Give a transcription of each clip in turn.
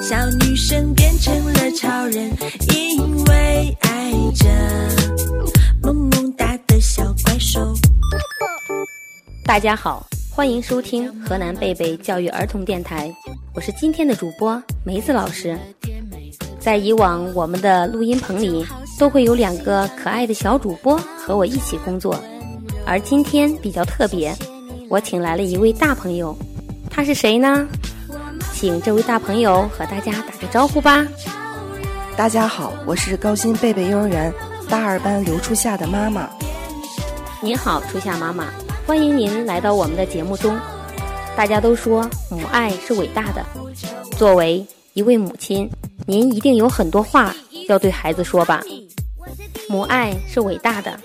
小女生变成了超人，因为爱着萌萌哒的小怪兽。大家好，欢迎收听河南贝贝教育儿童电台，我是今天的主播梅子老师。在以往，我们的录音棚里都会有两个可爱的小主播和我一起工作，而今天比较特别，我请来了一位大朋友，他是谁呢？请这位大朋友和大家打个招呼吧。大家好，我是高新贝贝幼儿园大二班刘初夏的妈妈。您好，初夏妈妈，欢迎您来到我们的节目中。大家都说母爱是伟大的，作为一位母亲。您一定有很多话要对孩子说吧？母爱是伟大的。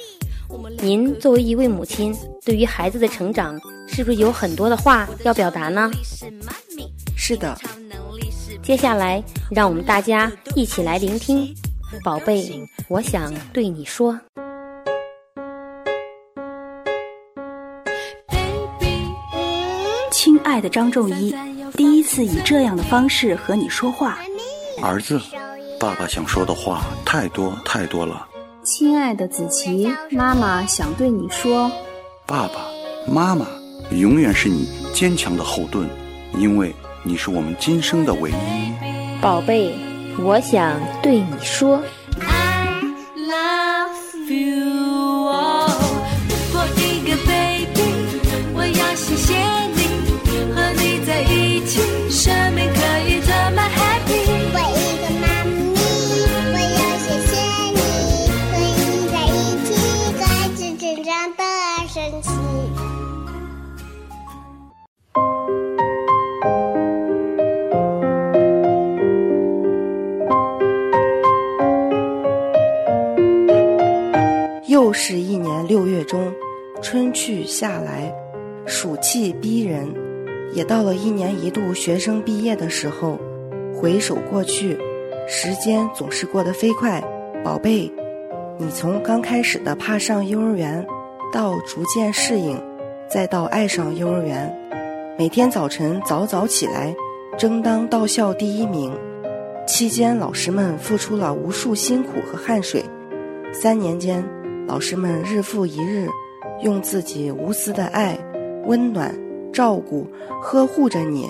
您作为一位母亲，对于孩子的成长，是不是有很多的话要表达呢？是的。接下来，让我们大家一起来聆听，宝贝，我想对你说。亲爱的张仲一，第一次以这样的方式和你说话。儿子，爸爸想说的话太多太多了。亲爱的子琪，妈妈想对你说，爸爸妈妈永远是你坚强的后盾，因为你是我们今生的唯一。宝贝，我想对你说。又是一年六月中，春去夏来，暑气逼人，也到了一年一度学生毕业的时候。回首过去，时间总是过得飞快。宝贝，你从刚开始的怕上幼儿园，到逐渐适应，再到爱上幼儿园，每天早晨早早起来，争当到校第一名。期间，老师们付出了无数辛苦和汗水。三年间。老师们日复一日，用自己无私的爱、温暖、照顾、呵护着你，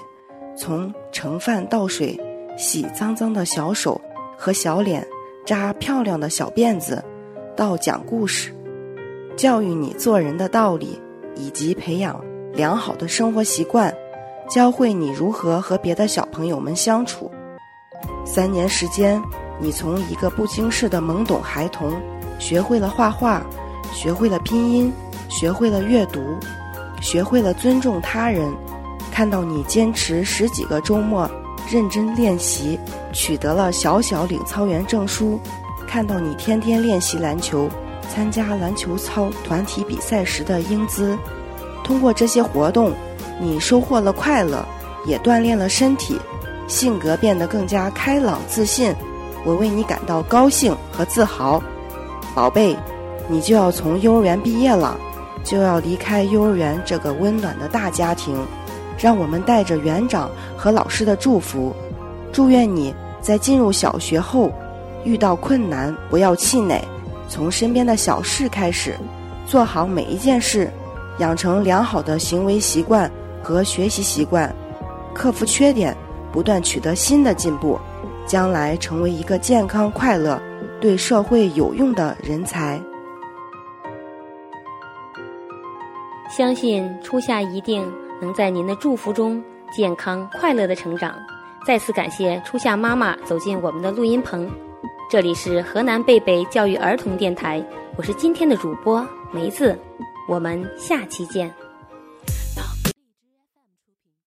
从盛饭倒水、洗脏脏的小手和小脸、扎漂亮的小辫子，到讲故事，教育你做人的道理，以及培养良好的生活习惯，教会你如何和别的小朋友们相处。三年时间，你从一个不经事的懵懂孩童。学会了画画，学会了拼音，学会了阅读，学会了尊重他人。看到你坚持十几个周末认真练习，取得了小小领操员证书；看到你天天练习篮球，参加篮球操团体比赛时的英姿。通过这些活动，你收获了快乐，也锻炼了身体，性格变得更加开朗自信。我为你感到高兴和自豪。宝贝，你就要从幼儿园毕业了，就要离开幼儿园这个温暖的大家庭。让我们带着园长和老师的祝福，祝愿你在进入小学后，遇到困难不要气馁，从身边的小事开始，做好每一件事，养成良好的行为习惯和学习习惯，克服缺点，不断取得新的进步，将来成为一个健康快乐。对社会有用的人才，相信初夏一定能在您的祝福中健康快乐的成长。再次感谢初夏妈妈走进我们的录音棚，这里是河南贝贝教育儿童电台，我是今天的主播梅子，我们下期见。